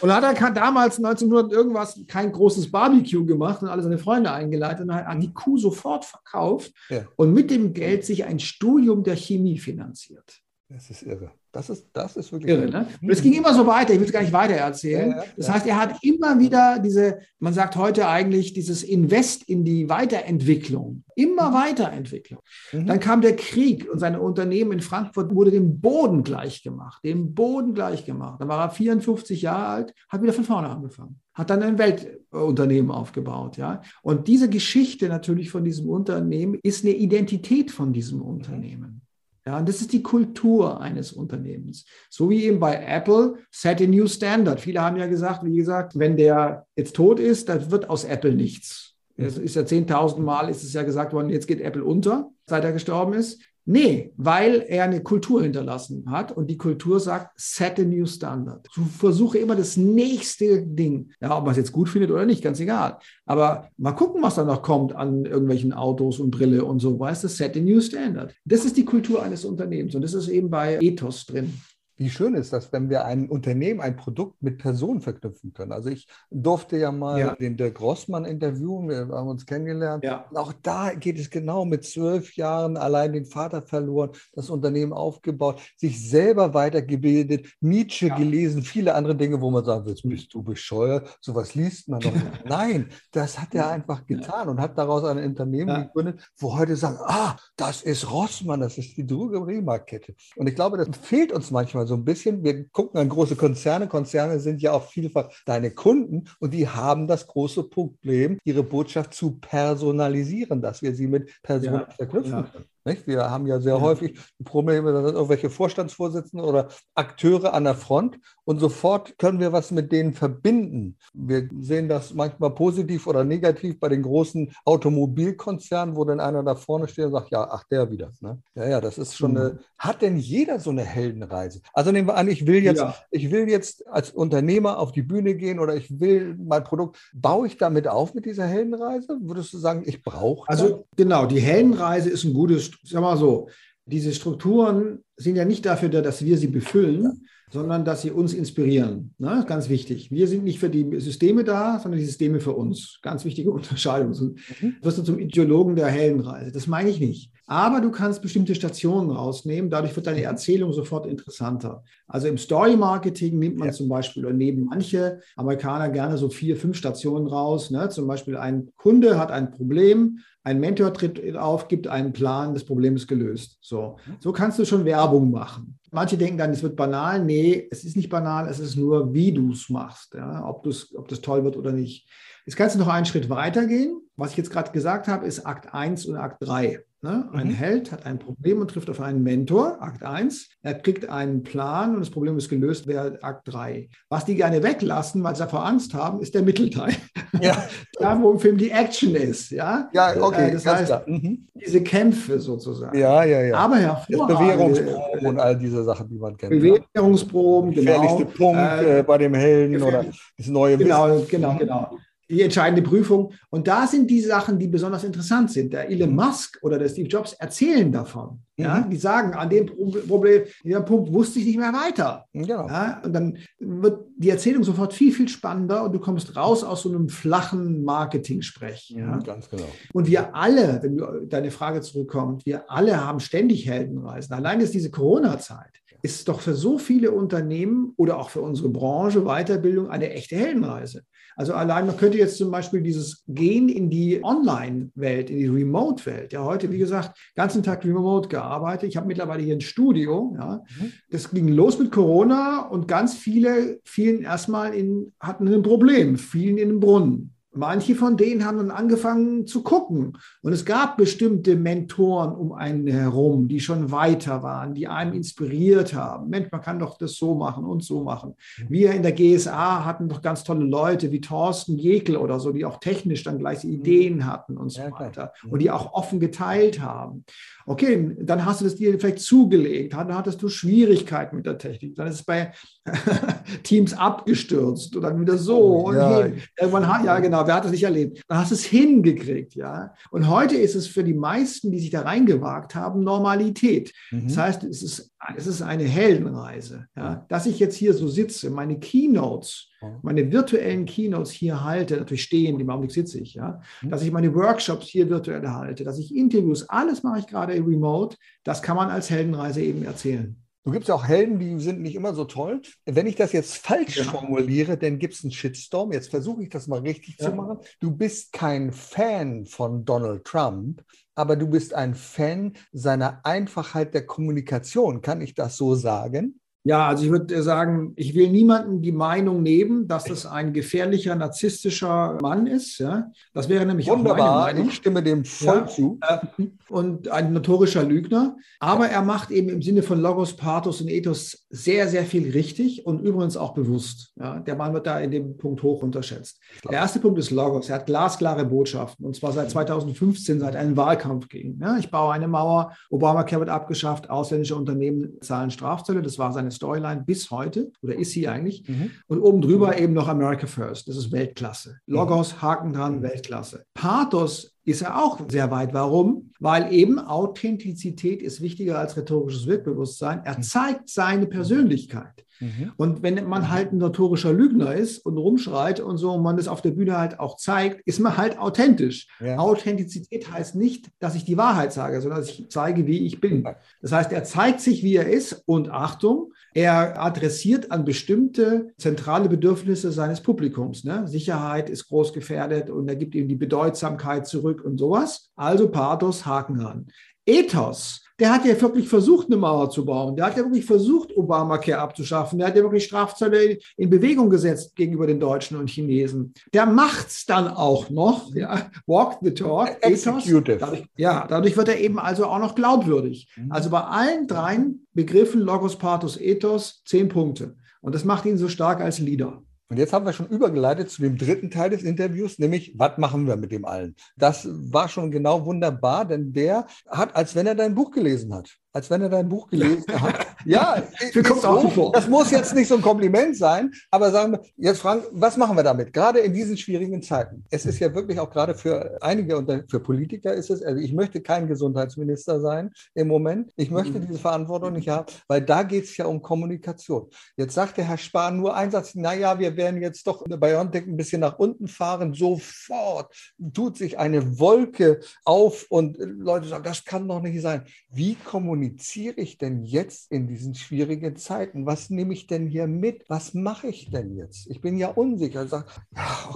Und hat er damals 1900 irgendwas kein großes Barbecue gemacht und alle seine Freunde eingeladen und hat die Kuh sofort verkauft ja. und mit dem Geld sich ein Studium der Chemie finanziert. Das ist irre. Das ist, das ist wirklich irre. Ne? Und es ging immer so weiter. Ich will es gar nicht weiter erzählen. Ja, ja, das heißt, er hat immer wieder diese, man sagt heute eigentlich, dieses Invest in die Weiterentwicklung. Immer mhm. Weiterentwicklung. Mhm. Dann kam der Krieg und sein Unternehmen in Frankfurt wurde dem Boden gleich gemacht. Dem Boden gleich gemacht. Dann war er 54 Jahre alt, hat wieder von vorne angefangen. Hat dann ein Weltunternehmen aufgebaut. Ja? Und diese Geschichte natürlich von diesem Unternehmen ist eine Identität von diesem Unternehmen. Ja, und das ist die Kultur eines Unternehmens. So wie eben bei Apple, set a new standard. Viele haben ja gesagt, wie gesagt, wenn der jetzt tot ist, dann wird aus Apple nichts. Es ist ja 10.000 Mal ist es ja gesagt worden, jetzt geht Apple unter, seit er gestorben ist. Nee, weil er eine Kultur hinterlassen hat und die Kultur sagt, set a new standard. Versuche immer das nächste Ding. Ja, ob man es jetzt gut findet oder nicht, ganz egal. Aber mal gucken, was da noch kommt an irgendwelchen Autos und Brille und so, weißt du, set a new standard. Das ist die Kultur eines Unternehmens und das ist eben bei Ethos drin. Wie schön ist das, wenn wir ein Unternehmen, ein Produkt mit Personen verknüpfen können. Also ich durfte ja mal ja. den Dirk Rossmann interviewen, wir haben uns kennengelernt. Ja. Und auch da geht es genau mit zwölf Jahren allein den Vater verloren, das Unternehmen aufgebaut, sich selber weitergebildet, Nietzsche ja. gelesen, viele andere Dinge, wo man sagt, jetzt bist du bescheuert, sowas liest man doch nicht. Nein, das hat er einfach getan und hat daraus ein Unternehmen gegründet, wo heute sagen, ah, das ist Rossmann, das ist die Drogeriemarktkette. Und ich glaube, das fehlt uns manchmal so ein bisschen. Wir gucken an große Konzerne. Konzerne sind ja auch vielfach deine Kunden und die haben das große Problem, ihre Botschaft zu personalisieren, dass wir sie mit Personen ja, verknüpfen ja. Nicht? Wir haben ja sehr ja. häufig Probleme, da sind irgendwelche Vorstandsvorsitzende oder Akteure an der Front und sofort können wir was mit denen verbinden. Wir sehen das manchmal positiv oder negativ bei den großen Automobilkonzernen, wo dann einer da vorne steht und sagt, ja, ach, der wieder. Ne? Ja, ja, das ist schon mhm. eine, hat denn jeder so eine Heldenreise? Also nehmen wir an, ich will jetzt, ja. ich will jetzt als Unternehmer auf die Bühne gehen oder ich will mein Produkt, baue ich damit auf mit dieser Heldenreise? Würdest du sagen, ich brauche Also genau, die Heldenreise ist ein gutes sag mal so, diese Strukturen sind ja nicht dafür da, dass wir sie befüllen, sondern dass sie uns inspirieren. Ne? Ganz wichtig. Wir sind nicht für die Systeme da, sondern die Systeme für uns. Ganz wichtige Unterscheidung. Du mhm. wirst du zum Ideologen der Heldenreise. Das meine ich nicht. Aber du kannst bestimmte Stationen rausnehmen. Dadurch wird deine Erzählung sofort interessanter. Also im Story Marketing nimmt man ja. zum Beispiel oder nehmen manche Amerikaner gerne so vier, fünf Stationen raus. Ne? Zum Beispiel ein Kunde hat ein Problem ein Mentor tritt auf, gibt einen Plan, das Problem ist gelöst. So, so kannst du schon Werbung machen. Manche denken dann, es wird banal. Nee, es ist nicht banal, es ist nur, wie du es machst, ja? ob, ob das toll wird oder nicht. Jetzt kannst du noch einen Schritt weitergehen. Was ich jetzt gerade gesagt habe, ist Akt 1 und Akt 3. Ne? Ein mhm. Held hat ein Problem und trifft auf einen Mentor, Akt 1. Er kriegt einen Plan und das Problem ist gelöst, wäre Akt 3. Was die gerne weglassen, weil sie davor Angst haben, ist der Mittelteil. Ja. da, wo im Film die Action ist. Ja, ja okay. Äh, das heißt, mhm. diese Kämpfe sozusagen. Ja, ja, ja. Aber hervorragend. Bewährungsproben und all diese Sachen, die man kennt. Bewährungsproben, genau. Gefährlichste Punkt äh, bei dem Helden oder das neue Genau, Wissen. genau, genau die entscheidende Prüfung. Und da sind die Sachen, die besonders interessant sind. Der Elon Musk oder der Steve Jobs erzählen davon. Mhm. Ja, die sagen, an dem Problem, dieser Punkt wusste ich nicht mehr weiter. Genau. Ja, und dann wird die Erzählung sofort viel, viel spannender und du kommst raus aus so einem flachen Marketing-Sprech. Ja? Mhm, ganz genau. Und wir alle, wenn du deine Frage zurückkommt, wir alle haben ständig Heldenreisen. Allein ist diese Corona-Zeit ist doch für so viele Unternehmen oder auch für unsere Branche Weiterbildung eine echte Heldenreise. Also allein, man könnte jetzt zum Beispiel dieses Gehen in die Online-Welt, in die Remote-Welt. Ja, heute, wie gesagt, ganzen Tag remote gearbeitet. Ich habe mittlerweile hier ein Studio. Ja. Mhm. Das ging los mit Corona und ganz viele fielen erstmal in, hatten ein Problem, fielen in den Brunnen. Manche von denen haben dann angefangen zu gucken. Und es gab bestimmte Mentoren um einen herum, die schon weiter waren, die einem inspiriert haben. Mensch, man kann doch das so machen und so machen. Mhm. Wir in der GSA hatten doch ganz tolle Leute wie Thorsten Jekel oder so, die auch technisch dann gleich mhm. Ideen hatten und so weiter. Und die auch offen geteilt haben. Okay, dann hast du das dir vielleicht zugelegt, dann hattest du Schwierigkeiten mit der Technik, dann ist es bei Teams abgestürzt und dann wieder so oh, und ja. Irgendwann hat, ja genau, wer hat das nicht erlebt? Dann hast du es hingekriegt, ja. Und heute ist es für die meisten, die sich da reingewagt haben, Normalität. Mhm. Das heißt, es ist, es ist eine Heldenreise, ja. Dass ich jetzt hier so sitze, meine Keynotes, meine virtuellen Keynotes hier halte, natürlich stehen, im Augenblick sitze ich, ja, mhm. dass ich meine Workshops hier virtuell halte, dass ich Interviews, alles mache ich gerade remote, das kann man als Heldenreise eben erzählen. Du gibst ja auch Helden, die sind nicht immer so toll. Wenn ich das jetzt falsch ja. formuliere, dann gibt es einen Shitstorm. Jetzt versuche ich das mal richtig ja. zu machen. Du bist kein Fan von Donald Trump, aber du bist ein Fan seiner Einfachheit der Kommunikation. Kann ich das so sagen? Ja, also ich würde sagen, ich will niemanden die Meinung nehmen, dass das ein gefährlicher, narzisstischer Mann ist. Ja? Das wäre nämlich Wunderbar, auch meine Meinung. ich stimme dem voll ja. zu. Und ein notorischer Lügner. Aber er macht eben im Sinne von Logos, Pathos und Ethos sehr, sehr viel richtig und übrigens auch bewusst. Ja? Der Mann wird da in dem Punkt hoch unterschätzt. Der erste Punkt ist Logos. Er hat glasklare Botschaften und zwar seit 2015, seit einem Wahlkampf ging. Ja? Ich baue eine Mauer, Obamacare wird abgeschafft, ausländische Unternehmen zahlen Strafzölle. Das war seine Storyline bis heute, oder ist sie eigentlich. Mhm. Und oben drüber eben noch America First. Das ist Weltklasse. Logos, Haken dran, mhm. Weltklasse. Pathos ist er auch sehr weit. Warum? Weil eben Authentizität ist wichtiger als rhetorisches Wirkbewusstsein. Er mhm. zeigt seine Persönlichkeit. Mhm. Und wenn man halt ein notorischer Lügner ist und rumschreit und so und man das auf der Bühne halt auch zeigt, ist man halt authentisch. Ja. Authentizität heißt nicht, dass ich die Wahrheit sage, sondern dass ich zeige, wie ich bin. Das heißt, er zeigt sich, wie er ist und Achtung, er adressiert an bestimmte zentrale Bedürfnisse seines Publikums. Ne? Sicherheit ist groß gefährdet und er gibt ihm die Bedeutsamkeit zurück und sowas. Also Pathos, Haken ran. Ethos der hat ja wirklich versucht, eine Mauer zu bauen. Der hat ja wirklich versucht, Obamacare abzuschaffen. Der hat ja wirklich Strafzölle in Bewegung gesetzt gegenüber den Deutschen und Chinesen. Der macht's dann auch noch, ja, walk the talk, Executive. Dadurch, ja, dadurch wird er eben also auch noch glaubwürdig. Mhm. Also bei allen dreien Begriffen Logos, Pathos, Ethos zehn Punkte. Und das macht ihn so stark als Leader. Und jetzt haben wir schon übergeleitet zu dem dritten Teil des Interviews, nämlich, was machen wir mit dem allen? Das war schon genau wunderbar, denn der hat, als wenn er dein Buch gelesen hat als wenn er dein Buch gelesen hat. Ja, kommt auch vor. das muss jetzt nicht so ein Kompliment sein, aber sagen wir, jetzt Frank, was machen wir damit? Gerade in diesen schwierigen Zeiten. Es ist ja wirklich auch gerade für einige und für Politiker ist es, also ich möchte kein Gesundheitsminister sein im Moment. Ich möchte mhm. diese Verantwortung nicht haben, weil da geht es ja um Kommunikation. Jetzt sagt der Herr Spahn nur einen Satz, naja, wir werden jetzt doch bei BioNTech ein bisschen nach unten fahren. Sofort tut sich eine Wolke auf und Leute sagen, das kann doch nicht sein. Wie kommuniziere ich denn jetzt in diesen schwierigen Zeiten? Was nehme ich denn hier mit? Was mache ich denn jetzt? Ich bin ja unsicher. Sag,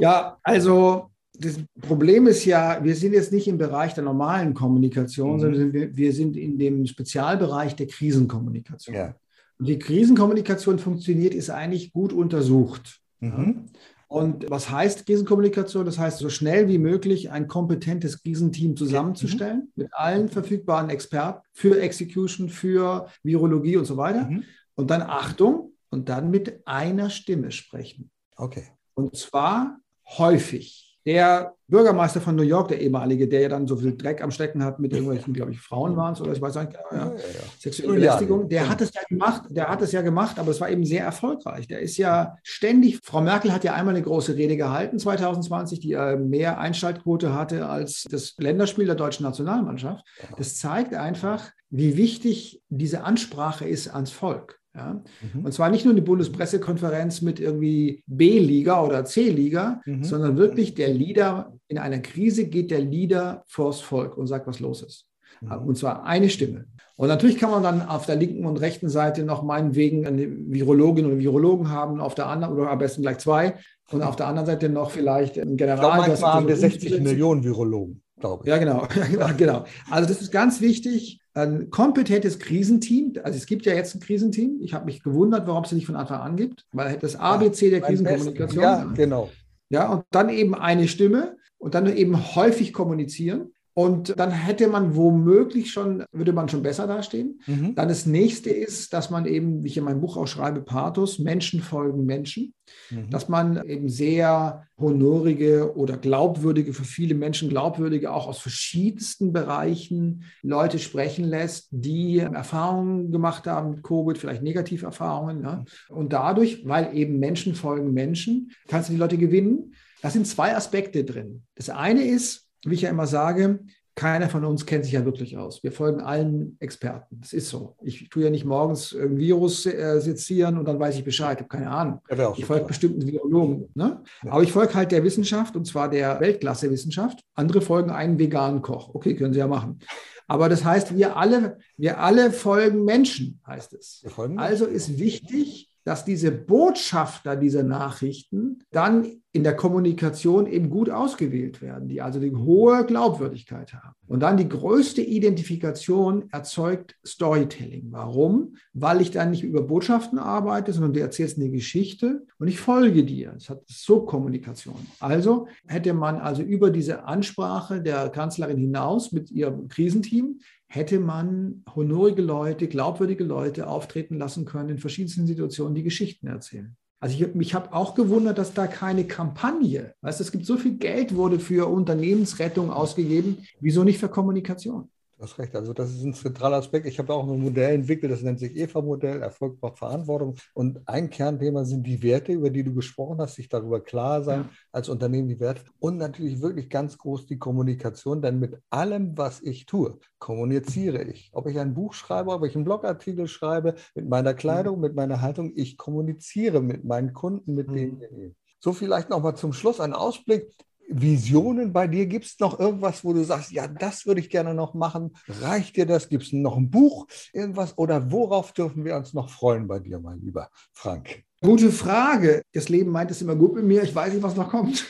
ja, also das Problem ist ja, wir sind jetzt nicht im Bereich der normalen Kommunikation, mhm. sondern wir, wir, sind in dem Spezialbereich der Krisenkommunikation. Ja. Und die Krisenkommunikation funktioniert, ist eigentlich gut untersucht. Mhm. Und was heißt Krisenkommunikation? Das heißt, so schnell wie möglich ein kompetentes Krisenteam zusammenzustellen mhm. mit allen verfügbaren Experten für Execution, für Virologie und so weiter. Mhm. Und dann Achtung und dann mit einer Stimme sprechen. Okay. Und zwar häufig. Der Bürgermeister von New York, der ehemalige, der ja dann so viel Dreck am Stecken hat mit irgendwelchen, glaube ich, Frauen waren es oder ich weiß nicht, ja, ja, ja. sexuelle Belästigung, der hat es ja gemacht, der hat es ja gemacht, aber es war eben sehr erfolgreich. Der ist ja ständig, Frau Merkel hat ja einmal eine große Rede gehalten 2020, die äh, mehr Einschaltquote hatte als das Länderspiel der deutschen Nationalmannschaft. Das zeigt einfach, wie wichtig diese Ansprache ist ans Volk. Ja? Mhm. Und zwar nicht nur eine Bundespressekonferenz mit irgendwie B-Liga oder C-Liga, mhm. sondern wirklich der Leader, in einer Krise geht der Leader vors Volk und sagt, was los ist. Mhm. Und zwar eine Stimme. Und natürlich kann man dann auf der linken und rechten Seite noch meinetwegen eine Virologin oder Virologen haben, auf der anderen, oder am besten gleich zwei. Und auf der anderen Seite noch vielleicht ein General. Ich glaube, manchmal haben wir 60 Millionen Virologen, glaube ich. Ja, genau. genau. Also das ist ganz wichtig. Ein kompetentes Krisenteam, also es gibt ja jetzt ein Krisenteam. Ich habe mich gewundert, warum es nicht von Anfang an gibt, weil das ABC der Krisenkommunikation. Ja, genau. Ja, und dann eben eine Stimme und dann eben häufig kommunizieren. Und dann hätte man womöglich schon, würde man schon besser dastehen. Mhm. Dann das nächste ist, dass man eben, wie ich in meinem Buch auch schreibe, Pathos, Menschen folgen Menschen. Mhm. Dass man eben sehr honorige oder glaubwürdige, für viele Menschen glaubwürdige, auch aus verschiedensten Bereichen Leute sprechen lässt, die Erfahrungen gemacht haben mit Covid, vielleicht Negativerfahrungen. Ja. Und dadurch, weil eben Menschen folgen Menschen, kannst du die Leute gewinnen. Da sind zwei Aspekte drin. Das eine ist, wie ich ja immer sage, keiner von uns kennt sich ja wirklich aus. Wir folgen allen Experten. Das ist so. Ich tue ja nicht morgens ein Virus äh, sezieren und dann weiß ich Bescheid. Ich habe keine Ahnung. Ich folge bestimmten Virologen. Ne? Ja. Aber ich folge halt der Wissenschaft und zwar der Weltklasse-Wissenschaft. Andere folgen einen veganen Koch. Okay, können sie ja machen. Aber das heißt, wir alle, wir alle folgen Menschen, heißt es. Also ist wichtig, dass diese Botschafter dieser Nachrichten dann in der Kommunikation eben gut ausgewählt werden, die also die hohe Glaubwürdigkeit haben. Und dann die größte Identifikation erzeugt Storytelling. Warum? Weil ich dann nicht über Botschaften arbeite, sondern du erzählst eine Geschichte und ich folge dir. Das hat so Kommunikation. Also hätte man also über diese Ansprache der Kanzlerin hinaus mit ihrem Krisenteam hätte man honorige Leute, glaubwürdige Leute auftreten lassen können in verschiedensten Situationen, die Geschichten erzählen. Also ich, mich habe auch gewundert, dass da keine Kampagne, weißt es gibt so viel Geld wurde für Unternehmensrettung ausgegeben, wieso nicht für Kommunikation? Hast recht, also das ist ein zentraler Aspekt. Ich habe auch ein Modell entwickelt, das nennt sich EVA-Modell, Erfolg braucht Verantwortung. Und ein Kernthema sind die Werte, über die du gesprochen hast, sich darüber klar sein, ja. als Unternehmen die Werte. Und natürlich wirklich ganz groß die Kommunikation, denn mit allem, was ich tue, kommuniziere ich. Ob ich ein Buch schreibe, ob ich einen Blogartikel schreibe, mit meiner Kleidung, mit meiner Haltung, ich kommuniziere mit meinen Kunden, mit mhm. denen wir reden. So vielleicht nochmal zum Schluss ein Ausblick. Visionen bei dir? Gibt es noch irgendwas, wo du sagst, ja, das würde ich gerne noch machen? Reicht dir das? Gibt es noch ein Buch, irgendwas? Oder worauf dürfen wir uns noch freuen bei dir, mein lieber Frank? Gute Frage. Das Leben meint es immer gut mit mir. Ich weiß nicht, was noch kommt.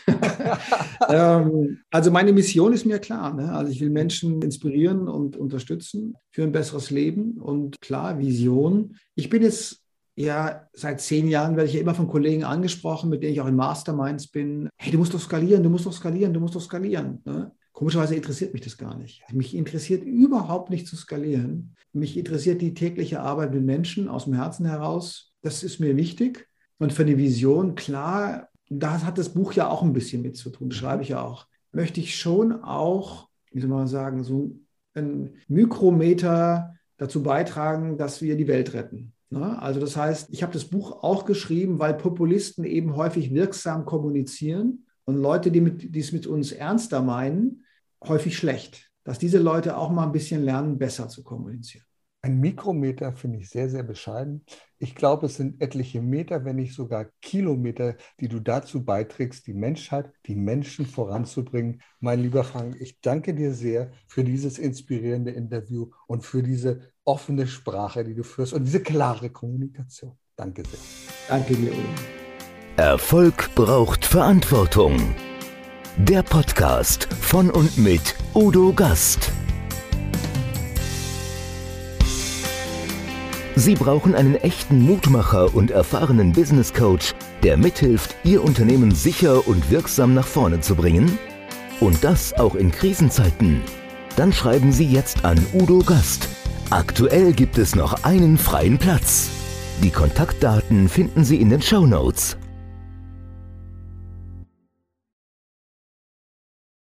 ähm, also meine Mission ist mir klar. Ne? Also ich will Menschen inspirieren und unterstützen für ein besseres Leben. Und klar, Vision. Ich bin jetzt ja, seit zehn Jahren werde ich ja immer von Kollegen angesprochen, mit denen ich auch in Masterminds bin. Hey, du musst doch skalieren, du musst doch skalieren, du musst doch skalieren. Ne? Komischerweise interessiert mich das gar nicht. Mich interessiert überhaupt nicht zu skalieren. Mich interessiert die tägliche Arbeit mit Menschen aus dem Herzen heraus. Das ist mir wichtig. Und für eine Vision, klar, da hat das Buch ja auch ein bisschen mit zu tun, das schreibe ich ja auch. Möchte ich schon auch, wie soll man sagen, so ein Mikrometer dazu beitragen, dass wir die Welt retten. Ne? Also das heißt, ich habe das Buch auch geschrieben, weil Populisten eben häufig wirksam kommunizieren und Leute, die, mit, die es mit uns ernster meinen, häufig schlecht. Dass diese Leute auch mal ein bisschen lernen, besser zu kommunizieren. Ein Mikrometer finde ich sehr, sehr bescheiden. Ich glaube, es sind etliche Meter, wenn nicht sogar Kilometer, die du dazu beiträgst, die Menschheit, die Menschen voranzubringen. Mein lieber Frank, ich danke dir sehr für dieses inspirierende Interview und für diese offene Sprache, die du führst und diese klare Kommunikation. Danke sehr. Danke dir, Udo. Erfolg braucht Verantwortung. Der Podcast von und mit Udo Gast. Sie brauchen einen echten Mutmacher und erfahrenen Business Coach, der mithilft, Ihr Unternehmen sicher und wirksam nach vorne zu bringen? Und das auch in Krisenzeiten? Dann schreiben Sie jetzt an Udo Gast Aktuell gibt es noch einen freien Platz. Die Kontaktdaten finden Sie in den Show Notes.